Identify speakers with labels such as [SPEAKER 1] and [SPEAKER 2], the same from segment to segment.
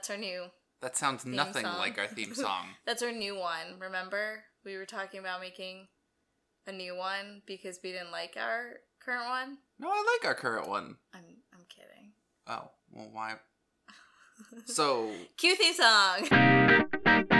[SPEAKER 1] That's our new.
[SPEAKER 2] That sounds nothing
[SPEAKER 1] song.
[SPEAKER 2] like our theme song.
[SPEAKER 1] That's our new one. Remember, we were talking about making a new one because we didn't like our current one.
[SPEAKER 2] no, I like our current one.
[SPEAKER 1] I'm I'm kidding.
[SPEAKER 2] Oh, well, why? So,
[SPEAKER 1] Cue theme song.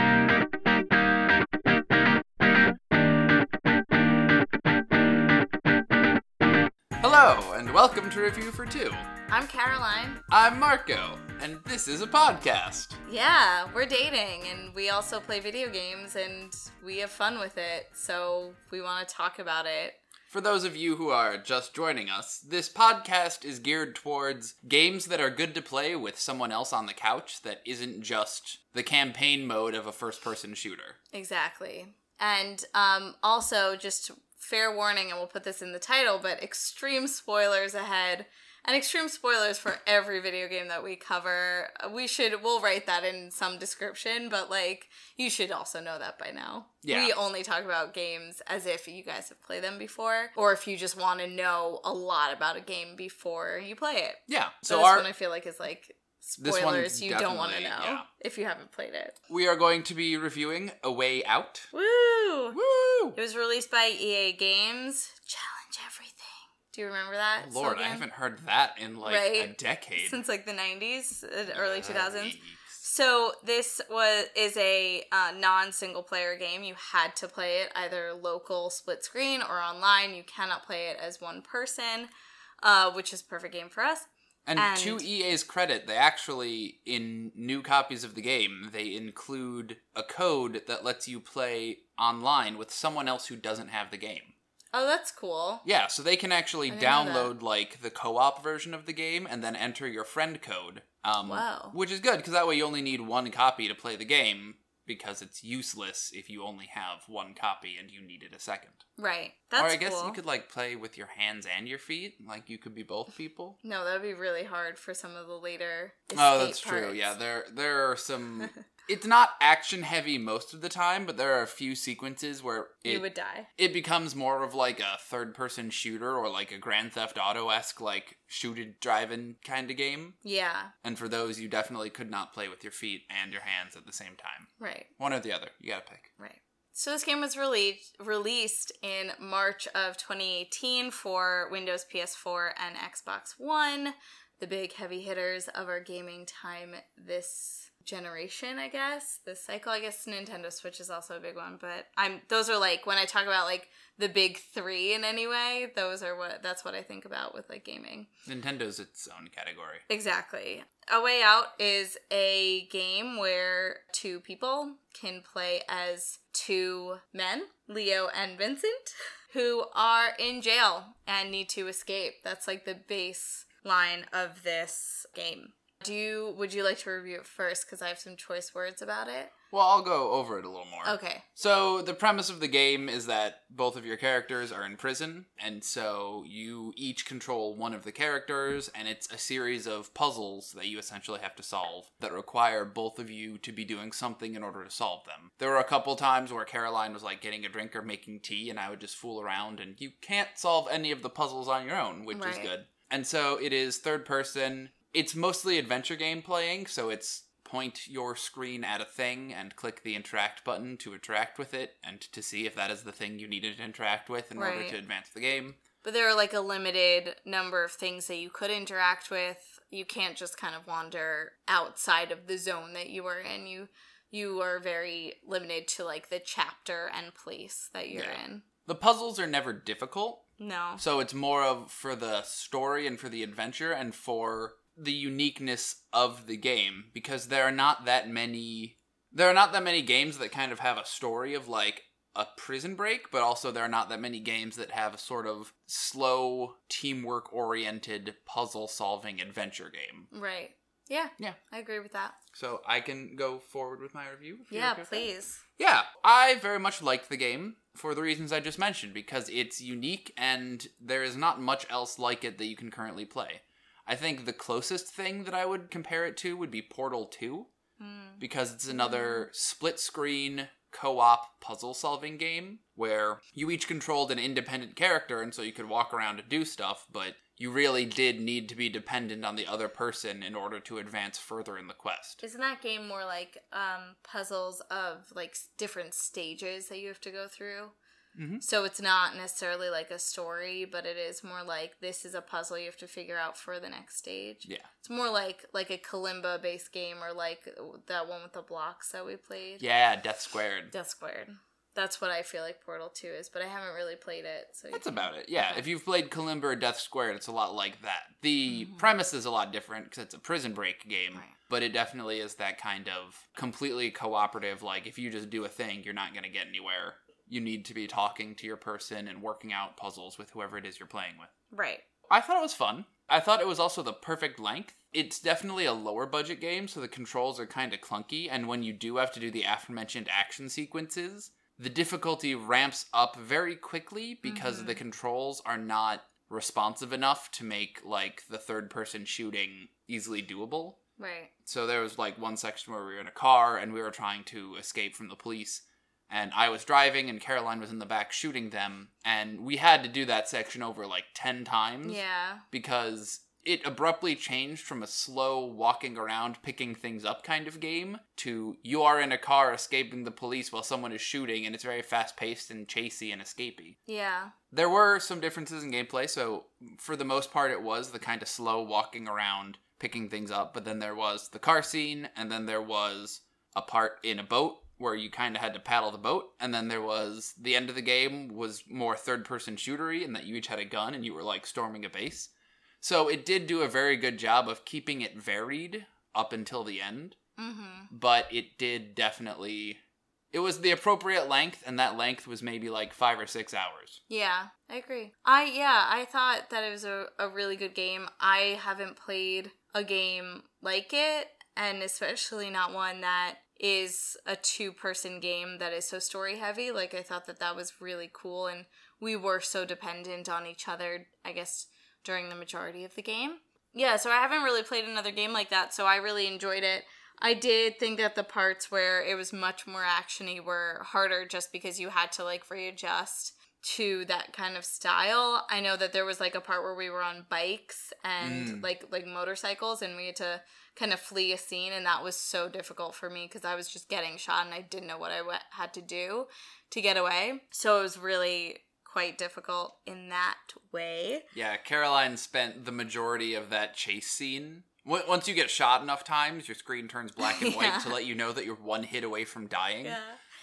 [SPEAKER 2] Hello, and welcome to Review for Two.
[SPEAKER 1] I'm Caroline.
[SPEAKER 2] I'm Marco, and this is a podcast.
[SPEAKER 1] Yeah, we're dating and we also play video games and we have fun with it. So we want to talk about it.
[SPEAKER 2] For those of you who are just joining us, this podcast is geared towards games that are good to play with someone else on the couch that isn't just the campaign mode of a first person shooter.
[SPEAKER 1] Exactly. And um, also, just fair warning, and we'll put this in the title, but extreme spoilers ahead. And extreme spoilers for every video game that we cover. We should, we'll write that in some description, but like, you should also know that by now.
[SPEAKER 2] Yeah.
[SPEAKER 1] We only talk about games as if you guys have played them before, or if you just want to know a lot about a game before you play it.
[SPEAKER 2] Yeah,
[SPEAKER 1] So
[SPEAKER 2] so
[SPEAKER 1] this
[SPEAKER 2] our
[SPEAKER 1] one I feel like is like spoilers you don't want to know
[SPEAKER 2] yeah.
[SPEAKER 1] if you haven't played it.
[SPEAKER 2] we are going to be reviewing A Way Out.
[SPEAKER 1] Woo!
[SPEAKER 2] Woo!
[SPEAKER 1] It was released by EA Games. Challenge everything. Do you remember that?
[SPEAKER 2] Lord, I haven't heard that in like a decade.
[SPEAKER 1] since like the '90s, uh, early 2000s. So this was is a uh, non-single player game. You had to play it either local split screen or online. You cannot play it as one person, uh, which is a perfect game for us.
[SPEAKER 2] And,
[SPEAKER 1] And-
[SPEAKER 2] to EA's credit, they actually, in new copies of the game, they include a code that lets you play online with someone else who doesn't have the game.
[SPEAKER 1] Oh, that's cool.
[SPEAKER 2] Yeah, so they can actually
[SPEAKER 1] I didn't know
[SPEAKER 2] download like the co-op version of the game and then enter your friend code. Um,
[SPEAKER 1] Wow.
[SPEAKER 2] Which is good because that way you only need one copy to play the game because it's useless if you only have one copy and you needed a second.
[SPEAKER 1] Right. That's
[SPEAKER 2] or I guess
[SPEAKER 1] cool.
[SPEAKER 2] you could like play with your hands and your feet, like you could be both people.
[SPEAKER 1] No, that would be really hard for some of the later.
[SPEAKER 2] Oh, that's true. Yeah, there there are some. it's not action heavy most of the time, but there are a few sequences where it
[SPEAKER 1] you would die.
[SPEAKER 2] it becomes more of like a third person shooter or like a Grand Theft Auto esque like shooted driving kind of game.
[SPEAKER 1] Yeah.
[SPEAKER 2] And for those, you definitely could not play with your feet and your hands at the same time.
[SPEAKER 1] Right.
[SPEAKER 2] One or the other. You gotta pick.
[SPEAKER 1] Right. So this game was released released in March of 2018 for Windows, PS4, and Xbox One, the big heavy hitters of our gaming time this generation, I guess. This cycle, I guess Nintendo Switch is also a big one, but I'm those are like when I talk about like the big 3 in any way, those are what that's what I think about with like gaming.
[SPEAKER 2] Nintendo's its own category.
[SPEAKER 1] Exactly. A Way Out is a game where two people can play as two men, Leo and Vincent, who are in jail and need to escape. That's like the base line of this game. Do you would you like to review it first cuz I have some choice words about it?
[SPEAKER 2] Well, I'll go over it a little more.
[SPEAKER 1] Okay.
[SPEAKER 2] So the premise of the game is that both of your characters are in prison, and so you each control one of the characters, and it's a series of puzzles that you essentially have to solve that require both of you to be doing something in order to solve them. There were a couple times where Caroline was like getting a drink or making tea, and I would just fool around, and you can't solve any of the puzzles on your own, which is good. And so it is third person. It's mostly adventure game playing, so it's point your screen at a thing and click the interact button to interact with it and to see if that is the thing you needed to interact with in order to advance the game.
[SPEAKER 1] But there are like a limited number of things that you could interact with. You can't just kind of wander outside of the zone that you are in. You you are very limited to like the chapter and place that you're
[SPEAKER 2] Yeah.
[SPEAKER 1] in.
[SPEAKER 2] The puzzles are never difficult,
[SPEAKER 1] No.
[SPEAKER 2] so it's more of for the story and for the adventure and for the uniqueness of the game because there are not that many there are not that many games that kind of have a story of like a prison break, but also there are not that many games that have a sort of slow teamwork oriented puzzle solving adventure game.
[SPEAKER 1] Right. Yeah.
[SPEAKER 2] Yeah.
[SPEAKER 1] I agree with that.
[SPEAKER 2] So I can go forward with my review.
[SPEAKER 1] Yeah,
[SPEAKER 2] that?
[SPEAKER 1] please.
[SPEAKER 2] Yeah, I very much liked the game for the reasons I just mentioned because it's unique and there is not much else like it that you can currently play. I think the closest thing that I would compare it to would be Portal 2
[SPEAKER 1] Mm.
[SPEAKER 2] because it's another split screen co op puzzle solving game where you each controlled an independent character and so you could walk around and do stuff, but you really did need to be dependent on the other person in order to advance further in the quest.
[SPEAKER 1] Isn't that game more like um, puzzles of like different stages that you have to go through?
[SPEAKER 2] Mhm.
[SPEAKER 1] So it's not necessarily like a story, but it is more like this is a puzzle you have to figure out for the next stage.
[SPEAKER 2] Yeah.
[SPEAKER 1] It's more like like a kalimba based game or like that one with the blocks that we played.
[SPEAKER 2] Yeah, Death Squared.
[SPEAKER 1] Death Squared. That's what I feel like Portal 2 is, but I haven't really played it. So
[SPEAKER 2] That's
[SPEAKER 1] can-
[SPEAKER 2] about it. Yeah, if you've played Kalimba or Death Squared, it's a lot like that. The
[SPEAKER 1] Mhm.
[SPEAKER 2] premise is a lot different because it's a prison break game,
[SPEAKER 1] Right.
[SPEAKER 2] but it definitely is that kind of completely cooperative. Like, if you just do a thing, you're not going to get anywhere. You need to be talking to your person and working out puzzles with whoever it is you're playing with.
[SPEAKER 1] Right.
[SPEAKER 2] I thought it was fun. I thought it was also the perfect length. It's definitely a lower budget game, so the controls are kind of clunky, and when you do have to do the aforementioned action sequences, the difficulty ramps up very quickly because
[SPEAKER 1] Mhm.
[SPEAKER 2] the controls are not responsive enough to make like the third person shooting easily doable.
[SPEAKER 1] Right.
[SPEAKER 2] So there was like one section where we were in a car and we were trying to escape from the police. And I was driving and Caroline was in the back shooting them. And we had to do that section over like 10 times
[SPEAKER 1] Yeah.
[SPEAKER 2] because it abruptly changed from a slow walking around picking things up kind of game to you are in a car escaping the police while someone is shooting and it's very fast paced and chasey and escapey.
[SPEAKER 1] Yeah.
[SPEAKER 2] There were some differences in gameplay, so for the most part, it was the kind of slow walking around, picking things up. But then there was the car scene, and then there was a part in a boat where you kind of had to paddle the boat, and then there was the end of the game was more third person shootery, and that you each had a gun and you were like storming a base. So it did do a very good job of keeping it varied up until the end
[SPEAKER 1] Mm-hmm.
[SPEAKER 2] but it did definitely it was the appropriate length and that length was maybe like five or six hours
[SPEAKER 1] Yeah, I agree. I yeah, I thought that it was a, a really good game. I haven't played a game like it, and especially not one that is a two person game that is so story heavy. Like I thought that that was really cool, and we were so dependent on each other. I guess during the majority of the game. Yeah, so I haven't really played another game like that, so I really enjoyed it. I did think that the parts where it was much more actiony were harder just because you had to like readjust to that kind of style. I know that there was like a part where we were on bikes and
[SPEAKER 2] Mm.
[SPEAKER 1] like like motorcycles and we had to kind of flee a scene and that was so difficult for me because I was just getting shot and I didn't know what I had to do to get away. So it was really quite difficult in that way.
[SPEAKER 2] yeah caroline spent the majority of that chase scene once you get shot enough times your screen turns black and white
[SPEAKER 1] Yeah.
[SPEAKER 2] to let you know that you're one hit away from dying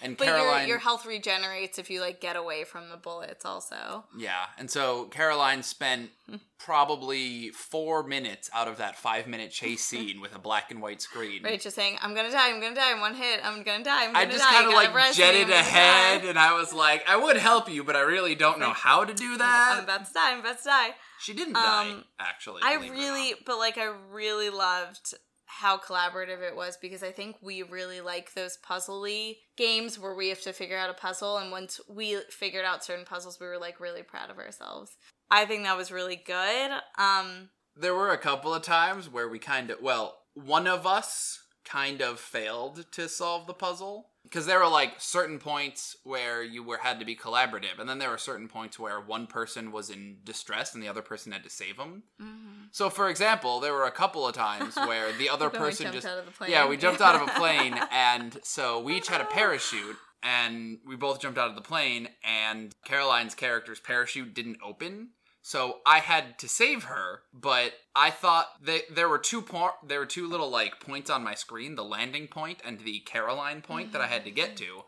[SPEAKER 2] and
[SPEAKER 1] But
[SPEAKER 2] caroline
[SPEAKER 1] your, your health regenerates if you like get away from the bullets also.
[SPEAKER 2] yeah and so caroline spent probably four minutes out of that five minute chase scene with a black and white screen
[SPEAKER 1] Right, just saying, I'm gonna die, I'm gonna die in one hit, I'm gonna die, I'm gonna die.
[SPEAKER 2] I
[SPEAKER 1] die.
[SPEAKER 2] just kind of like
[SPEAKER 1] res me,
[SPEAKER 2] jetted ahead,
[SPEAKER 1] die.
[SPEAKER 2] and I was like, I would help you, but I really don't know how to do that."
[SPEAKER 1] I'm about to die, I'm about to die.
[SPEAKER 2] She didn't die,
[SPEAKER 1] Um,
[SPEAKER 2] actually.
[SPEAKER 1] I
[SPEAKER 2] believe it or
[SPEAKER 1] really, but like, I really loved how collaborative it was because I think we really like those puzzly games where we have to figure out a puzzle, and once we figured out certain puzzles, we were like really proud of ourselves. I think that was really good. Um,
[SPEAKER 2] there were a couple of times where we kind of, well, one of us kind of failed to solve the puzzle because there were like certain points where you were had to be collaborative, and then there were certain points where one person was in distress and the other person had to save them. Mm-hmm. So, for example, there were a couple of times where the other person just
[SPEAKER 1] out of the plane.
[SPEAKER 2] Yeah, we jumped out of a plane, and so we each had a parachute, and we both jumped out of the plane, and Caroline's character's parachute didn't open. So I had to save her, but I thought that there were two po- there were two little like points on my screen, the landing point and the Caroline point that I had to get mm-hmm. to.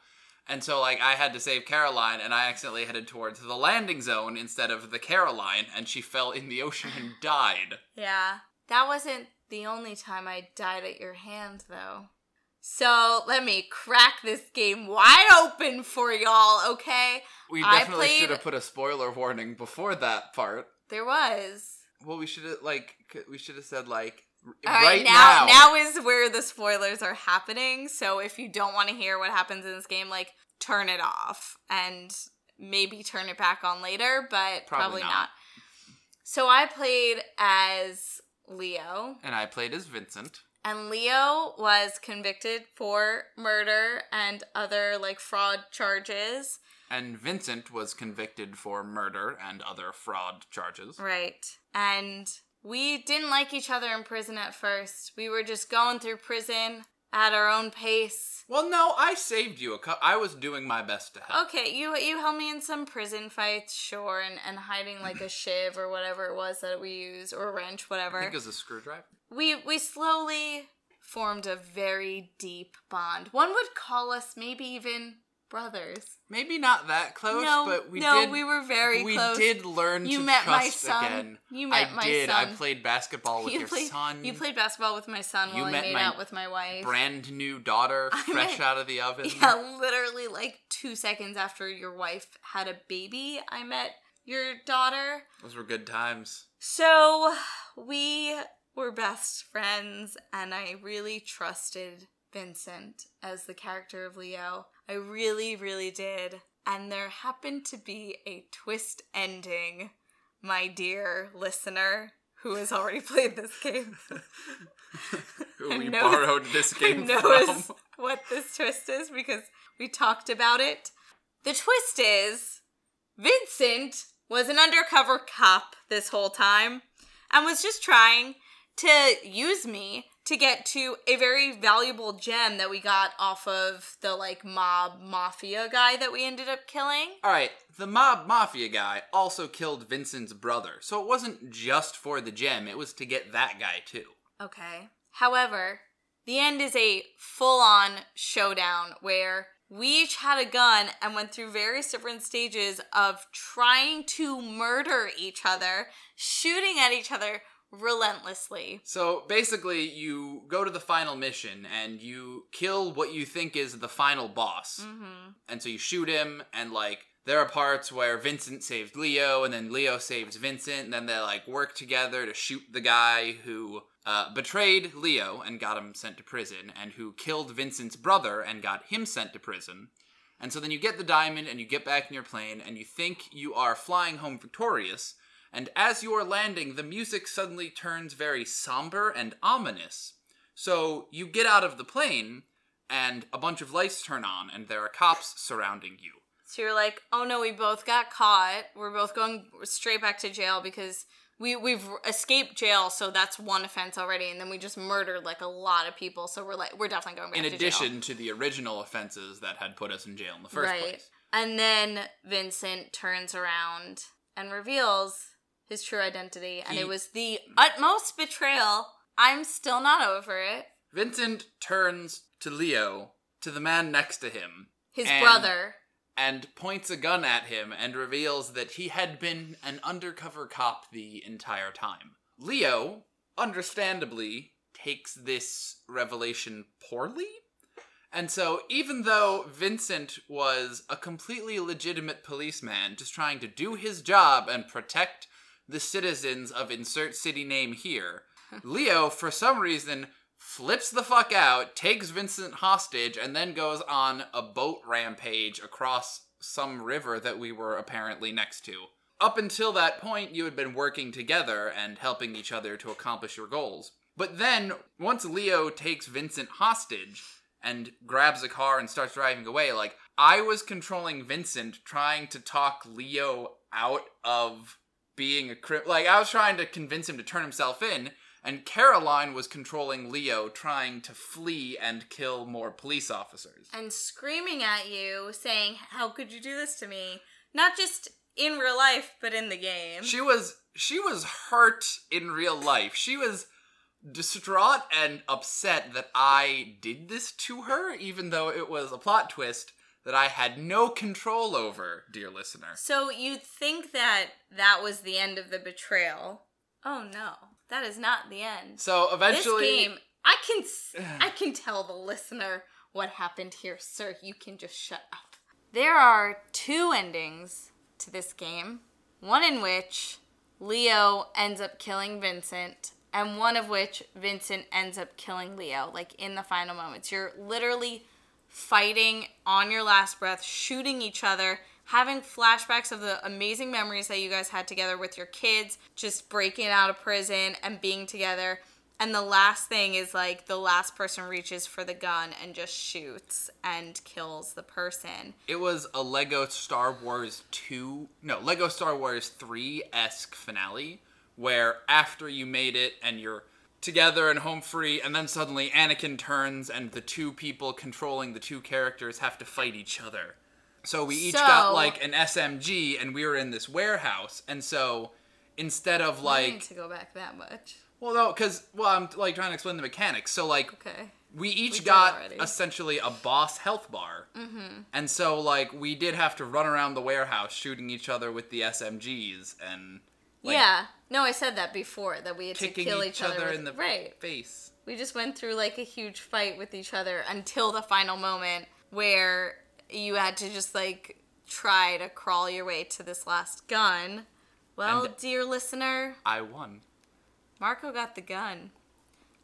[SPEAKER 2] And so like I had to save Caroline and I accidentally headed towards the landing zone instead of the Caroline and she fell in the ocean and died.
[SPEAKER 1] Yeah. That wasn't the only time I died at your hand, though. So let me crack this game wide open for y'all, okay?
[SPEAKER 2] We definitely should have put a spoiler warning before that part.
[SPEAKER 1] There was.
[SPEAKER 2] Well, we should have like we should have said like
[SPEAKER 1] All right,
[SPEAKER 2] right
[SPEAKER 1] now,
[SPEAKER 2] now.
[SPEAKER 1] now is where the spoilers are happening. So if you don't want to hear what happens in this game, like turn it off and maybe turn it back on later, but
[SPEAKER 2] Probably
[SPEAKER 1] probably,
[SPEAKER 2] not.
[SPEAKER 1] not. So I played as Leo.
[SPEAKER 2] and I played as Vincent.
[SPEAKER 1] And Leo was convicted for murder and other like fraud charges.
[SPEAKER 2] And Vincent was convicted for murder and other fraud charges.
[SPEAKER 1] Right. And we didn't like each other in prison at first. We were just going through prison at our own pace.
[SPEAKER 2] Well, no, I saved you a cup. I was doing my best to help.
[SPEAKER 1] Okay, you you held me in some prison fights, sure, and, and hiding like a shiv or whatever it was that we used, or a wrench, whatever.
[SPEAKER 2] I think it was a screwdriver.
[SPEAKER 1] We we slowly formed a very deep bond. One would call us maybe even brothers.
[SPEAKER 2] Maybe not that close,
[SPEAKER 1] no,
[SPEAKER 2] but we did.
[SPEAKER 1] no,
[SPEAKER 2] did.
[SPEAKER 1] we were very close.
[SPEAKER 2] we
[SPEAKER 1] close.
[SPEAKER 2] did learn
[SPEAKER 1] You
[SPEAKER 2] to
[SPEAKER 1] met my son.
[SPEAKER 2] again.
[SPEAKER 1] You met
[SPEAKER 2] I
[SPEAKER 1] my
[SPEAKER 2] did.
[SPEAKER 1] son.
[SPEAKER 2] I played basketball with
[SPEAKER 1] you
[SPEAKER 2] your
[SPEAKER 1] played,
[SPEAKER 2] son.
[SPEAKER 1] You played basketball with my son
[SPEAKER 2] You
[SPEAKER 1] while I
[SPEAKER 2] met
[SPEAKER 1] made
[SPEAKER 2] my
[SPEAKER 1] out with my wife.
[SPEAKER 2] brand new daughter,
[SPEAKER 1] I
[SPEAKER 2] fresh
[SPEAKER 1] met-
[SPEAKER 2] out of the oven.
[SPEAKER 1] Yeah, literally like two seconds after your wife had a baby, I met your daughter.
[SPEAKER 2] Those were good times.
[SPEAKER 1] So we were best friends, and I really trusted Vincent as the character of Leo. I really, really did. And there happened to be a twist ending, my dear listener, who has already played this game.
[SPEAKER 2] Who we
[SPEAKER 1] know-
[SPEAKER 2] borrowed this game
[SPEAKER 1] knows
[SPEAKER 2] from.
[SPEAKER 1] what this twist is because we talked about it. The twist is Vincent was an undercover cop this whole time and was just trying to use me to get to a very valuable gem that we got off of the like mob mafia guy that we ended up killing.
[SPEAKER 2] All right, the mob mafia guy also killed Vincent's brother, so it wasn't just for the gem; it was to get that guy too.
[SPEAKER 1] Okay. However, the end is a full on showdown where we each had a gun and went through various different stages of trying to murder each other, shooting at each other relentlessly.
[SPEAKER 2] So basically, you go to the final mission and you kill what you think is the final boss.
[SPEAKER 1] Mm-hmm.
[SPEAKER 2] And so you shoot him, and like there are parts where Vincent saves Leo, and then Leo saves Vincent, and then they like work together to shoot the guy who uh, betrayed Leo and got him sent to prison, and who killed Vincent's brother and got him sent to prison. And so then you get the diamond and you get back in your plane and you think you are flying home victorious. And as you are landing, the music suddenly turns very somber and ominous. So you get out of the plane and a bunch of lights turn on and there are cops surrounding you.
[SPEAKER 1] So you're like, oh no, we both got caught. We're both going straight back to jail because we we've escaped jail, so that's one offense already, and then we just murdered like a lot of people. So we're like, we're definitely going back
[SPEAKER 2] In
[SPEAKER 1] to jail.
[SPEAKER 2] addition to the original offenses that had put us in jail in the first place.
[SPEAKER 1] And then Vincent turns around and reveals his true identity, and
[SPEAKER 2] He-
[SPEAKER 1] it was the utmost betrayal. I'm still not over it.
[SPEAKER 2] Vincent turns to Leo, to the man next to him,
[SPEAKER 1] His
[SPEAKER 2] And-
[SPEAKER 1] brother.
[SPEAKER 2] and points a gun at him and reveals that he had been an undercover cop the entire time. Leo, understandably, takes this revelation poorly. And so, even though Vincent was a completely legitimate policeman just trying to do his job and protect the citizens of insert city name here, Leo, for some reason, flips the fuck out, takes Vincent hostage, and then goes on a boat rampage across some river that we were apparently next to. Up until that point, you had been working together and helping each other to accomplish your goals. But then, once Leo takes Vincent hostage and grabs a car and starts driving away, like, I was controlling Vincent trying to talk Leo out of being a crim. Like, I was trying to convince him to turn himself in, and Caroline was controlling Leo trying to flee and kill more police officers.
[SPEAKER 1] and screaming at you, saying, How could you do this to me? Not just in real life, but in the game.
[SPEAKER 2] She was she was hurt in real life. She was distraught and upset that I did this to her even though it was a plot twist that I had no control over, dear listener.
[SPEAKER 1] so you'd think that that was the end of the betrayal. Oh no, that is not the end.
[SPEAKER 2] So eventually
[SPEAKER 1] this game, I can, I can tell the listener what happened here, sir. You can just shut up. There are two endings to this game. One in which Leo ends up killing Vincent, and one of which Vincent ends up killing Leo, like in the final moments. You're literally fighting on your last breath, shooting each other, having flashbacks of the amazing memories that you guys had together with your kids, just breaking out of prison and being together. And the last thing is like the last person reaches for the gun and just shoots and kills the person.
[SPEAKER 2] It was a Lego Star Wars 2, no, Lego Star Wars 3 esque finale where after you made it and you're together and home free, and then suddenly Anakin turns and the two people controlling the two characters have to fight each other. So we each got like an SMG and we were in this warehouse, and so instead of like,
[SPEAKER 1] to go back that much.
[SPEAKER 2] well, no, because, well, I'm like trying to explain the mechanics. So, like,
[SPEAKER 1] Okay.
[SPEAKER 2] we each
[SPEAKER 1] did
[SPEAKER 2] got essentially a boss health bar. Mm-hmm. And so, like, we did have to run around the warehouse shooting each other with the SMGs and like,
[SPEAKER 1] yeah. No, I said that before that we had to kill
[SPEAKER 2] each,
[SPEAKER 1] each, other, with-
[SPEAKER 2] in the
[SPEAKER 1] right.
[SPEAKER 2] face.
[SPEAKER 1] We just went through like a huge fight with each other until the final moment where you had to just like try to crawl your way to this last gun. Well,
[SPEAKER 2] And-
[SPEAKER 1] dear listener,
[SPEAKER 2] I won.
[SPEAKER 1] Marco got the gun.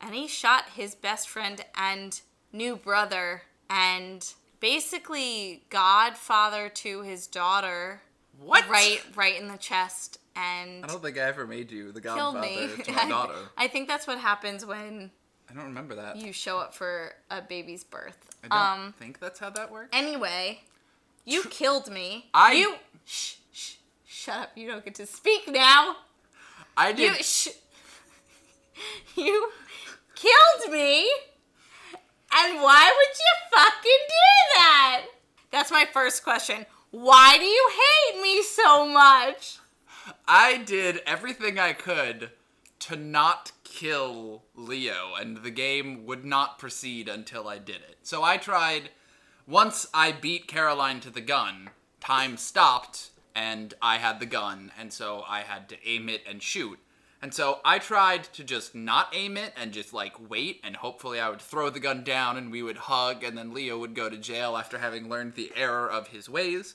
[SPEAKER 1] And he shot his best friend and new brother and basically godfather to his daughter
[SPEAKER 2] What?
[SPEAKER 1] right right in the chest and
[SPEAKER 2] I don't think I ever made you the godfather to my daughter.
[SPEAKER 1] I think that's what happens when
[SPEAKER 2] I don't remember that.
[SPEAKER 1] you show up for a baby's birth.
[SPEAKER 2] I don't
[SPEAKER 1] Um
[SPEAKER 2] think that's how that works.
[SPEAKER 1] anyway, you killed me.
[SPEAKER 2] I-
[SPEAKER 1] you shh, shh, shut up. You don't get to speak now.
[SPEAKER 2] I
[SPEAKER 1] You
[SPEAKER 2] did.
[SPEAKER 1] you killed me. And why would you fucking do that? That's my first question. Why do you hate me so much?
[SPEAKER 2] I did everything I could to not kill Leo, and the game would not proceed until I did it. So I tried. Once I beat Caroline to the gun, time stopped, and I had the gun, and so I had to aim it and shoot. And so I tried to just not aim it and just like wait, and hopefully I would throw the gun down and we would hug, and then Leo would go to jail after having learned the error of his ways.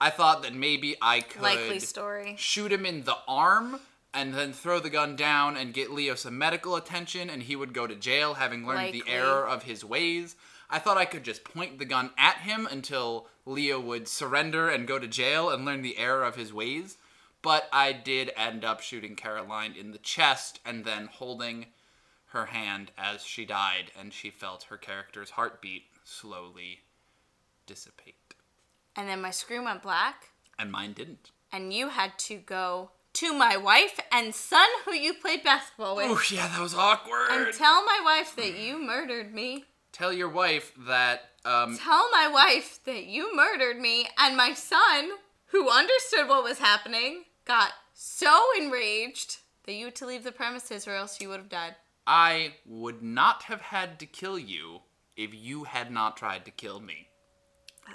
[SPEAKER 2] I thought that maybe I could
[SPEAKER 1] Likely story.
[SPEAKER 2] shoot him in the arm and then throw the gun down and get Leo some medical attention and he would go to jail having learned the error of his ways. I thought I could just point the gun at him until Leo would surrender and go to jail and learn the error of his ways. But I did end up shooting Caroline in the chest and then holding her hand as she died and she felt her character's heartbeat slowly dissipate.
[SPEAKER 1] And then my screen went black,
[SPEAKER 2] And mine didn't.
[SPEAKER 1] and you had to go to my wife and son who you played basketball with
[SPEAKER 2] Oh, yeah, that was awkward.
[SPEAKER 1] and tell my wife that you murdered me.
[SPEAKER 2] tell your wife that um
[SPEAKER 1] Tell my wife that you murdered me, and my son, who understood what was happening, got so enraged that you had to leave the premises or else you would have died.
[SPEAKER 2] I would not have had to kill you if you had not tried to kill me.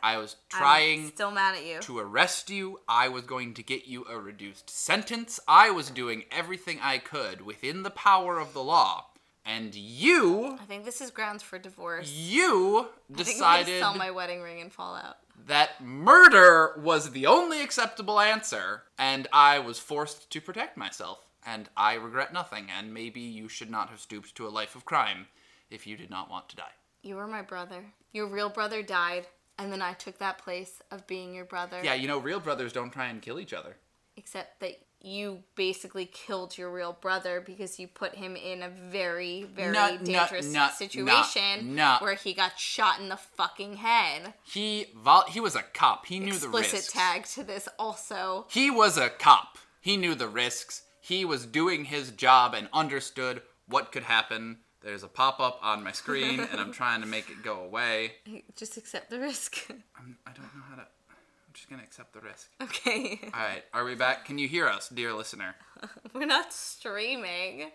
[SPEAKER 2] I was
[SPEAKER 1] I'm
[SPEAKER 2] trying
[SPEAKER 1] still mad at you.
[SPEAKER 2] to arrest you. I was going to get you a reduced sentence. I was doing everything I could within the power of the law. And you
[SPEAKER 1] I think this is grounds for divorce.
[SPEAKER 2] you
[SPEAKER 1] I think I'm gonna
[SPEAKER 2] decided
[SPEAKER 1] sell my wedding ring and fall out.
[SPEAKER 2] that murder was the only acceptable answer, and I was forced to protect myself. And I regret nothing, and maybe you should not have stooped to a life of crime if you did not want to die.
[SPEAKER 1] You were my brother. Your real brother died, and then I took that place of being your brother.
[SPEAKER 2] Yeah, you know, real brothers don't try and kill each other.
[SPEAKER 1] Except that you basically killed your real brother because you put him in a very, very
[SPEAKER 2] No,
[SPEAKER 1] dangerous
[SPEAKER 2] no,
[SPEAKER 1] situation
[SPEAKER 2] no, no.
[SPEAKER 1] where he got shot in the fucking head.
[SPEAKER 2] He vol- he was a cop. He knew the
[SPEAKER 1] Explicit
[SPEAKER 2] risks.
[SPEAKER 1] tag to this also.
[SPEAKER 2] He was a cop. He knew the risks. He was doing his job and understood what could happen. There's a pop up on my screen, and I'm trying to make it go away.
[SPEAKER 1] Just accept the risk.
[SPEAKER 2] I'm, I don't know how to. I'm just gonna accept the risk.
[SPEAKER 1] okay.
[SPEAKER 2] All right, are we back? Can you hear us, dear listener?
[SPEAKER 1] We're not streaming.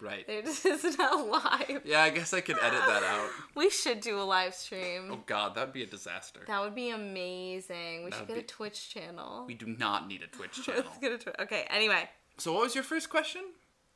[SPEAKER 2] Right.
[SPEAKER 1] This is not live.
[SPEAKER 2] Yeah, I guess I could edit that out.
[SPEAKER 1] We should do a live stream.
[SPEAKER 2] Oh God, that'd be a disaster.
[SPEAKER 1] That would be amazing. We
[SPEAKER 2] That
[SPEAKER 1] should get a Twitch channel.
[SPEAKER 2] We do not need a Twitch channel.
[SPEAKER 1] Let's get a Twitch. Okay. Anyway,
[SPEAKER 2] So, what was your first question?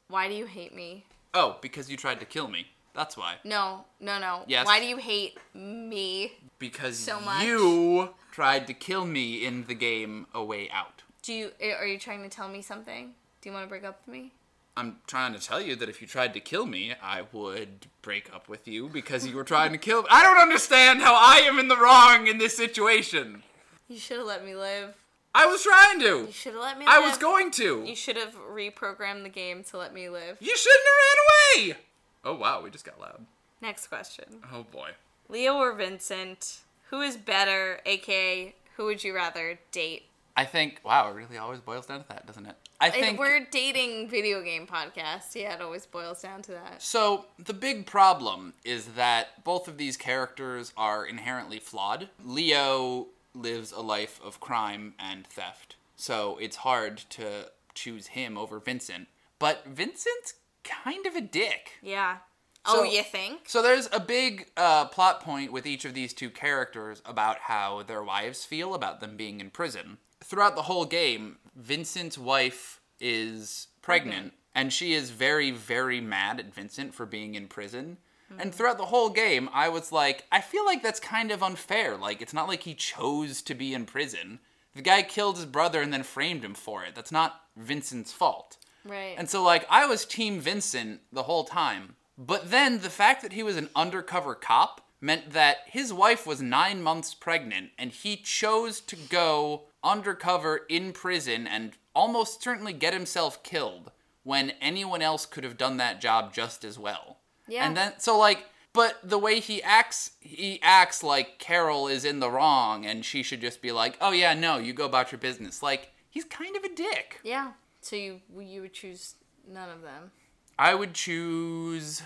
[SPEAKER 1] why do you hate me?
[SPEAKER 2] Oh, because you tried to kill me. That's why.
[SPEAKER 1] No, no, no.
[SPEAKER 2] Yes.
[SPEAKER 1] Why do you hate me?
[SPEAKER 2] Because
[SPEAKER 1] So much.
[SPEAKER 2] you tried to kill me in the game A Way Out.
[SPEAKER 1] Do you eh, are you trying to tell me something? Do you want to break up with me?
[SPEAKER 2] I'm trying to tell you that if you tried to kill me, I would break up with you because you were trying to kill me. I don't understand how I am in the wrong in this situation.
[SPEAKER 1] You should have let me live.
[SPEAKER 2] I was trying to.
[SPEAKER 1] You should have let me.
[SPEAKER 2] I
[SPEAKER 1] live.
[SPEAKER 2] was going to.
[SPEAKER 1] You should have reprogrammed the game to let me live.
[SPEAKER 2] You shouldn't have ran away. Oh wow, we just got loud.
[SPEAKER 1] Next question.
[SPEAKER 2] Oh boy.
[SPEAKER 1] Leo or Vincent? Who is better, aka who would you rather date?
[SPEAKER 2] I think wow, it really always boils down to that, doesn't it? I
[SPEAKER 1] If
[SPEAKER 2] think
[SPEAKER 1] we're dating video game podcast. Yeah, it always boils down to that.
[SPEAKER 2] So, the big problem is that both of these characters are inherently flawed. Leo lives a life of crime and theft, so it's hard to choose him over Vincent. But Vincent's kind of a dick.
[SPEAKER 1] Yeah.
[SPEAKER 2] So-
[SPEAKER 1] oh, you think?
[SPEAKER 2] So, there's a big uh, plot point with each of these two characters about how their wives feel about them being in prison. Throughout the whole game, Vincent's wife is pregnant, and she is very, very mad at Vincent for being in prison. And mm-hmm. throughout the whole game, I was like, I feel like that's kind of unfair. Like, it's not like he chose to be in prison. The guy killed his brother and then framed him for it. That's not Vincent's fault.
[SPEAKER 1] Right.
[SPEAKER 2] And so, like, I was Team Vincent the whole time. But then the fact that he was an undercover cop meant that his wife was nine months pregnant and he chose to go undercover in prison and almost certainly get himself killed when anyone else could have done that job just as well.
[SPEAKER 1] Yeah.
[SPEAKER 2] And then, so, like, but the way he acts, he acts like Carol is in the wrong and she should just be like, oh, yeah, no, you go about your business. Like, he's kind of a dick.
[SPEAKER 1] yeah. So you you would choose none of them.
[SPEAKER 2] I would choose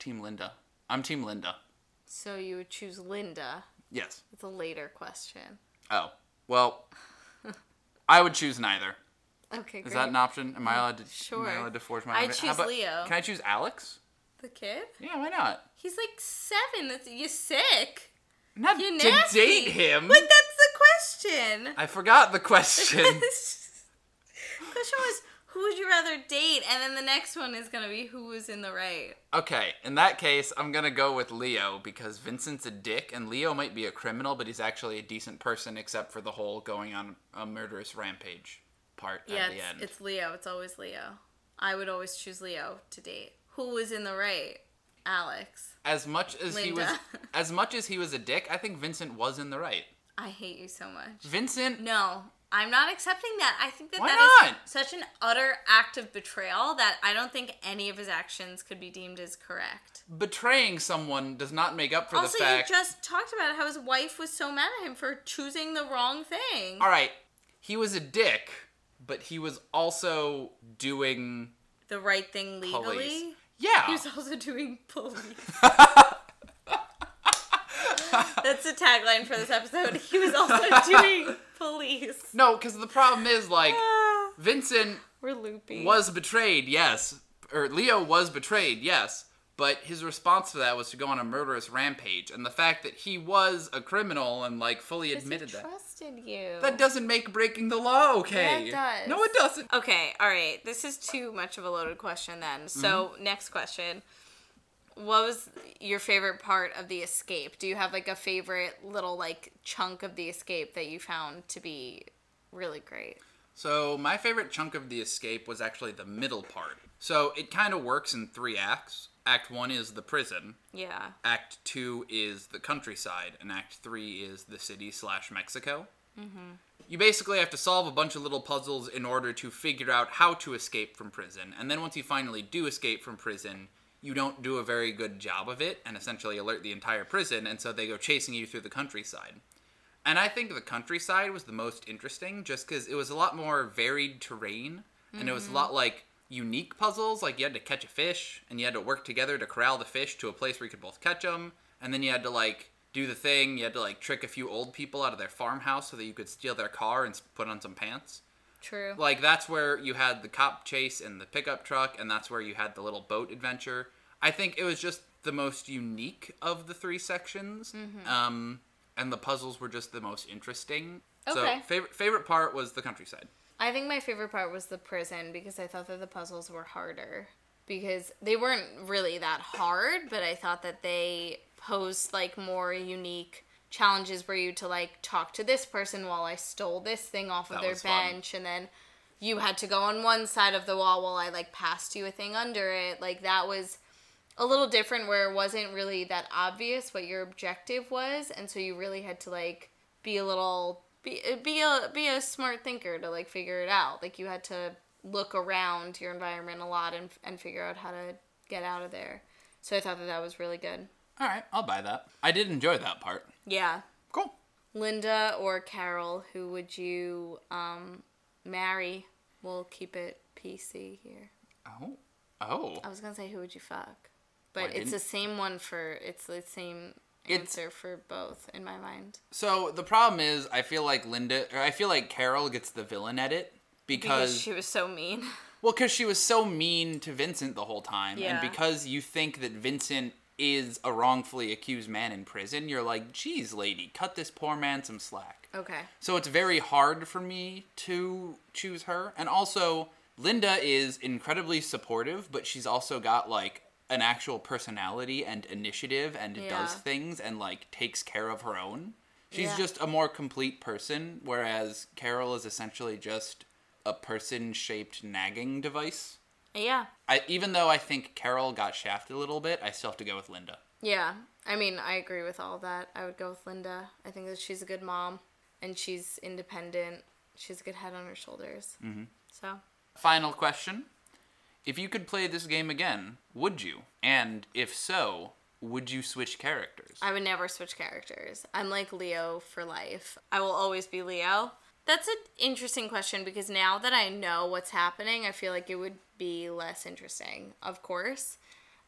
[SPEAKER 2] Team Linda. I'm Team Linda.
[SPEAKER 1] So you would choose Linda.
[SPEAKER 2] Yes.
[SPEAKER 1] It's a later question.
[SPEAKER 2] Oh. Well, I would choose neither.
[SPEAKER 1] Okay,
[SPEAKER 2] Is
[SPEAKER 1] great.
[SPEAKER 2] that an option? Am I allowed to?
[SPEAKER 1] Sure.
[SPEAKER 2] Am I allowed to forge my?
[SPEAKER 1] I'd
[SPEAKER 2] own- How
[SPEAKER 1] choose
[SPEAKER 2] about-
[SPEAKER 1] Leo.
[SPEAKER 2] Can I choose Alex?
[SPEAKER 1] The kid?
[SPEAKER 2] Yeah, why not?
[SPEAKER 1] He's like seven. That's you're sick.
[SPEAKER 2] Not
[SPEAKER 1] You're
[SPEAKER 2] to
[SPEAKER 1] nasty.
[SPEAKER 2] date him.
[SPEAKER 1] But that's the question.
[SPEAKER 2] I forgot the question.
[SPEAKER 1] question was who would you rather date, and then the next one is gonna be who was in the right.
[SPEAKER 2] okay, in that case, I'm gonna go with Leo because Vincent's a dick, and Leo might be a criminal, but he's actually a decent person, except for the whole going on a murderous rampage part
[SPEAKER 1] Yeah,
[SPEAKER 2] at the end.
[SPEAKER 1] it's Leo. It's always Leo. I would always choose Leo to date. Who was in the right? Alex.
[SPEAKER 2] as much as he was as much as he was a dick, I think Vincent was in the right.
[SPEAKER 1] I hate you so much.
[SPEAKER 2] Vincent
[SPEAKER 1] No, I'm not accepting that. I think that
[SPEAKER 2] Why
[SPEAKER 1] that is
[SPEAKER 2] not?
[SPEAKER 1] such an utter act of betrayal that I don't think any of his actions could be deemed as correct.
[SPEAKER 2] betraying someone does not make up for
[SPEAKER 1] also,
[SPEAKER 2] the fact Also,
[SPEAKER 1] you just talked about how his wife was so mad at him for choosing the wrong thing.
[SPEAKER 2] All right, he was a dick, but he was also doing
[SPEAKER 1] The right thing legally.
[SPEAKER 2] police. Yeah.
[SPEAKER 1] He was also doing police. That's the tagline for this episode. He was also doing police.
[SPEAKER 2] no, cuz the problem is like
[SPEAKER 1] Ah,
[SPEAKER 2] Vincent
[SPEAKER 1] We're loopy.
[SPEAKER 2] was betrayed, yes. Or Leo was betrayed, yes. But his response to that was to go on a murderous rampage, and the fact that he was a criminal and like fully
[SPEAKER 1] Because he
[SPEAKER 2] admitted that
[SPEAKER 1] trusted you.
[SPEAKER 2] that doesn't make breaking the law okay.
[SPEAKER 1] Yeah, it does.
[SPEAKER 2] No, it doesn't.
[SPEAKER 1] Okay, all right. This is too much of a loaded question then. So,
[SPEAKER 2] Mm-hmm.
[SPEAKER 1] next question. What was your favorite part of the escape? Do you have like a favorite little like chunk of the escape that you found to be really great?
[SPEAKER 2] So, my favorite chunk of the escape was actually the middle part. So, it kind of works in three acts. Act 1 is the prison,
[SPEAKER 1] Yeah.
[SPEAKER 2] Act 2 is the countryside, and Act 3 is the city slash Mexico. Mm-hmm. You basically have to solve a bunch of little puzzles in order to figure out how to escape from prison. And then once you finally do escape from prison, you don't do a very good job of it and essentially alert the entire prison, and so they go chasing you through the countryside. And I think the countryside was the most interesting just because it was a lot more varied terrain and it was a lot like unique puzzles. Like you had to catch a fish and you had to work together to corral the fish to a place where you could both catch them. And then you had to like do the thing, you had to like trick a few old people out of their farmhouse so that you could steal their car and put on some pants.
[SPEAKER 1] True.
[SPEAKER 2] Like that's where you had the cop chase and the pickup truck, and that's where you had the little boat adventure. I think it was just the most unique of the three sections, um, and the puzzles were just the most interesting.
[SPEAKER 1] Okay.
[SPEAKER 2] So favorite favorite part was the countryside.
[SPEAKER 1] I think my favorite part was the prison because I thought that the puzzles were harder because they weren't really that hard, but I thought that they posed like more unique challenges where you to like talk to this person while I stole this thing off of
[SPEAKER 2] That
[SPEAKER 1] their
[SPEAKER 2] was fun.
[SPEAKER 1] bench and then you had to go on one side of the wall while I like passed you a thing under it. Like that was a little different where it wasn't really that obvious what your objective was and so you really had to like be a little be be a be a smart thinker to like figure it out. Like you had to look around your environment a lot and and figure out how to get out of there. So I thought that that was really good.
[SPEAKER 2] All right, I'll buy that. I did enjoy that part.
[SPEAKER 1] Yeah.
[SPEAKER 2] Cool.
[SPEAKER 1] Linda or Carol, who would you um, marry? We'll keep it PC here.
[SPEAKER 2] Oh. Oh.
[SPEAKER 1] I was gonna say who would you fuck, but it's the same one for it's the same
[SPEAKER 2] It's-
[SPEAKER 1] answer for both in my mind.
[SPEAKER 2] So the problem is, I feel like Linda, or I feel like Carol gets the villain edit
[SPEAKER 1] Because
[SPEAKER 2] because,
[SPEAKER 1] she was so mean.
[SPEAKER 2] well, because she was so mean to Vincent the whole time,
[SPEAKER 1] Yeah.
[SPEAKER 2] and because you think that Vincent is a wrongfully accused man in prison, you're like, geez, lady, cut this poor man some slack.
[SPEAKER 1] Okay.
[SPEAKER 2] So it's very hard for me to choose her. And also, Linda is incredibly supportive, but she's also got like an actual personality and initiative and does things and like takes care of her own. She's
[SPEAKER 1] Yeah.
[SPEAKER 2] just a more complete person, whereas Carol is essentially just a person shaped nagging device.
[SPEAKER 1] Yeah.
[SPEAKER 2] I, even though I think Carol got shafted a little bit, I still have to go with Linda.
[SPEAKER 1] Yeah. I mean, I agree with all that. I would go with Linda. I think that she's a good mom and she's independent. She's a good head on her shoulders. Mm-hmm. So,
[SPEAKER 2] Final question. If you could play this game again, would you? And if so, would you switch characters?
[SPEAKER 1] I would never switch characters. I'm like Leo for life. I will always be Leo. That's an interesting question because now that I know what's happening, I feel like it would be less interesting, of course.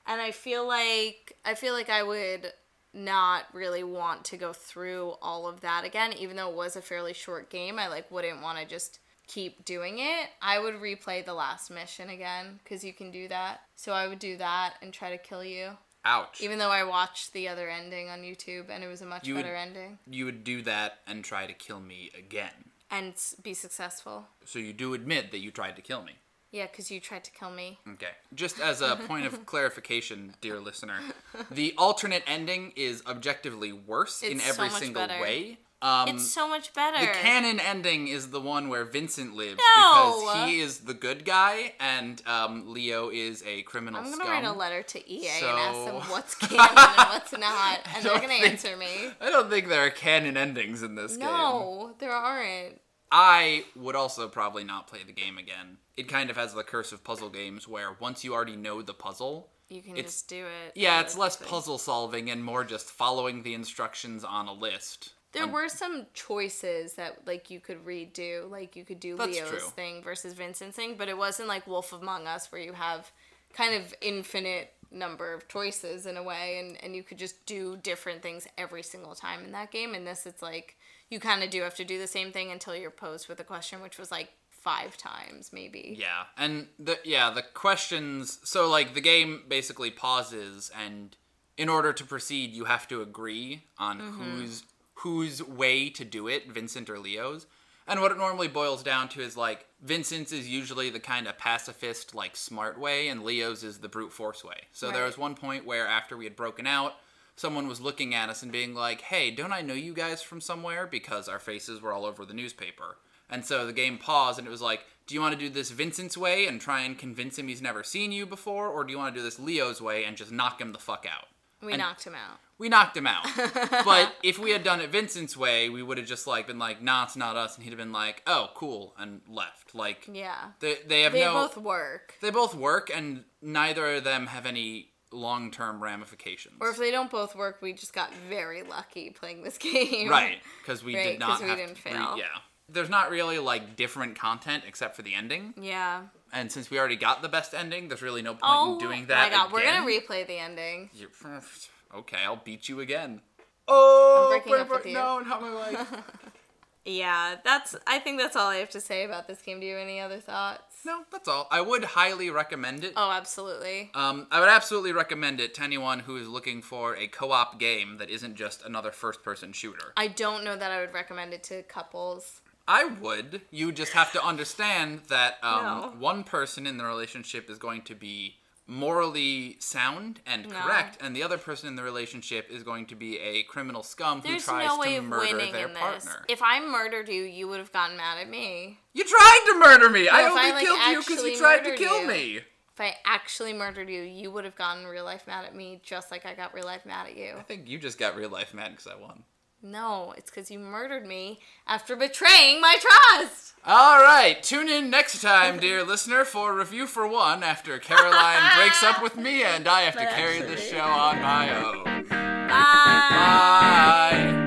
[SPEAKER 1] And I feel like I feel like I would not really want to go through all of that again even though it was a fairly short game. I like wouldn't want to just keep doing it. I would replay the last mission again cuz you can do that. So I would do that and try to kill you.
[SPEAKER 2] Ouch.
[SPEAKER 1] Even though I watched the other ending on YouTube and it was a much
[SPEAKER 2] You would-
[SPEAKER 1] better ending
[SPEAKER 2] you would do that and try to kill me again.
[SPEAKER 1] and be successful.
[SPEAKER 2] So you do admit that you tried to kill me.
[SPEAKER 1] Yeah, because you tried to kill me.
[SPEAKER 2] Okay. Just as a point of clarification, dear listener, the alternate ending is objectively worse in
[SPEAKER 1] It's so
[SPEAKER 2] every
[SPEAKER 1] much
[SPEAKER 2] single
[SPEAKER 1] better.
[SPEAKER 2] way. Um,
[SPEAKER 1] it's so much better.
[SPEAKER 2] the canon ending is the one where Vincent lives
[SPEAKER 1] No!
[SPEAKER 2] because he is the good guy and um, Leo is a criminal
[SPEAKER 1] I'm gonna
[SPEAKER 2] scum.
[SPEAKER 1] write a letter to EA and ask
[SPEAKER 2] So-
[SPEAKER 1] them what's canon and what's not, and they're gonna
[SPEAKER 2] think-
[SPEAKER 1] answer me.
[SPEAKER 2] I don't think there are canon endings in this game.
[SPEAKER 1] No, there aren't.
[SPEAKER 2] I would also probably not play the game again. It kind of has the curse of puzzle games where once you already know the puzzle,
[SPEAKER 1] You can
[SPEAKER 2] It's-
[SPEAKER 1] just do it.
[SPEAKER 2] yeah, it's less puzzle solving and more just following the instructions on a list.
[SPEAKER 1] There were some choices that like you could redo, like you could do Leo's
[SPEAKER 2] true.
[SPEAKER 1] thing versus Vincent's thing, but it wasn't like Wolf Among Us where you have kind of infinite number of choices in a way and, and you could just do different things every single time in that game. In this it's like you kind of do have to do the same thing until you're posed with a question, which was like five times maybe.
[SPEAKER 2] Yeah, and the yeah the questions. So like the game basically pauses, and in order to proceed, you have to agree on mm-hmm. whose whose way to do it, Vincent or Leo's. And what it normally boils down to is like Vincent's is usually the kind of pacifist, like smart way, and Leo's is the brute force way. So there was one point where after we had broken out, someone was looking at us and being like, "Hey, don't I know you guys from somewhere?" Because our faces were all over the newspaper. And so the game paused, and it was like, "Do you want to do this Vincent's way and try and convince him he's never seen you before, or do you want to do this Leo's way and just knock him the fuck out?"
[SPEAKER 1] We
[SPEAKER 2] And-
[SPEAKER 1] knocked him out.
[SPEAKER 2] we knocked him out. but if we had done it Vincent's way, we would have just like been like, "Nah, it's not us," and he'd have been like, "Oh, cool," and left. Like
[SPEAKER 1] Yeah.
[SPEAKER 2] they they have
[SPEAKER 1] They
[SPEAKER 2] no
[SPEAKER 1] both work.
[SPEAKER 2] they both work, and neither of them have any long term ramifications.
[SPEAKER 1] Or if they don't both work, we just got very lucky playing this game.
[SPEAKER 2] right, because we
[SPEAKER 1] Right,
[SPEAKER 2] did not
[SPEAKER 1] 'cause we didn't
[SPEAKER 2] re-
[SPEAKER 1] fail.
[SPEAKER 2] yeah. There's not really like different content except for the ending,
[SPEAKER 1] Yeah.
[SPEAKER 2] and since we already got the best ending, there's really no point
[SPEAKER 1] Oh
[SPEAKER 2] in doing that.
[SPEAKER 1] my god, we're gonna replay the ending.
[SPEAKER 2] You- okay, I'll beat you again. Oh,
[SPEAKER 1] breaking up with you.
[SPEAKER 2] no, not my wife.
[SPEAKER 1] Yeah, that's. I think that's all I have to say about this game. Do you have any other thoughts?
[SPEAKER 2] no, that's all. I would highly recommend it.
[SPEAKER 1] Oh, absolutely.
[SPEAKER 2] Um, I would absolutely recommend it to anyone who is looking for a co-op game that isn't just another first-person shooter.
[SPEAKER 1] I don't know that I would recommend it to couples.
[SPEAKER 2] I would. You just have to understand that um,
[SPEAKER 1] No.
[SPEAKER 2] one person in the relationship is going to be morally sound and
[SPEAKER 1] No.
[SPEAKER 2] correct, and the other person in the relationship is going to be a criminal scum
[SPEAKER 1] There's
[SPEAKER 2] who tries
[SPEAKER 1] no way
[SPEAKER 2] to
[SPEAKER 1] of
[SPEAKER 2] murder
[SPEAKER 1] winning
[SPEAKER 2] their
[SPEAKER 1] in this.
[SPEAKER 2] partner.
[SPEAKER 1] If I murdered you, you would have gotten mad at me.
[SPEAKER 2] You tried to murder me. I only
[SPEAKER 1] I, like,
[SPEAKER 2] killed you because you tried to kill
[SPEAKER 1] you.
[SPEAKER 2] me.
[SPEAKER 1] If I actually murdered you, you would have gotten real life mad at me, just like I got real life mad at you.
[SPEAKER 2] I think you just got real life mad because I won.
[SPEAKER 1] No, it's because you murdered me after betraying my trust.
[SPEAKER 2] All right, tune in next time, dear listener, for review for one after Caroline breaks up with me and I have to carry the
[SPEAKER 1] actually-
[SPEAKER 2] show on my own.
[SPEAKER 1] Bye.
[SPEAKER 2] Bye.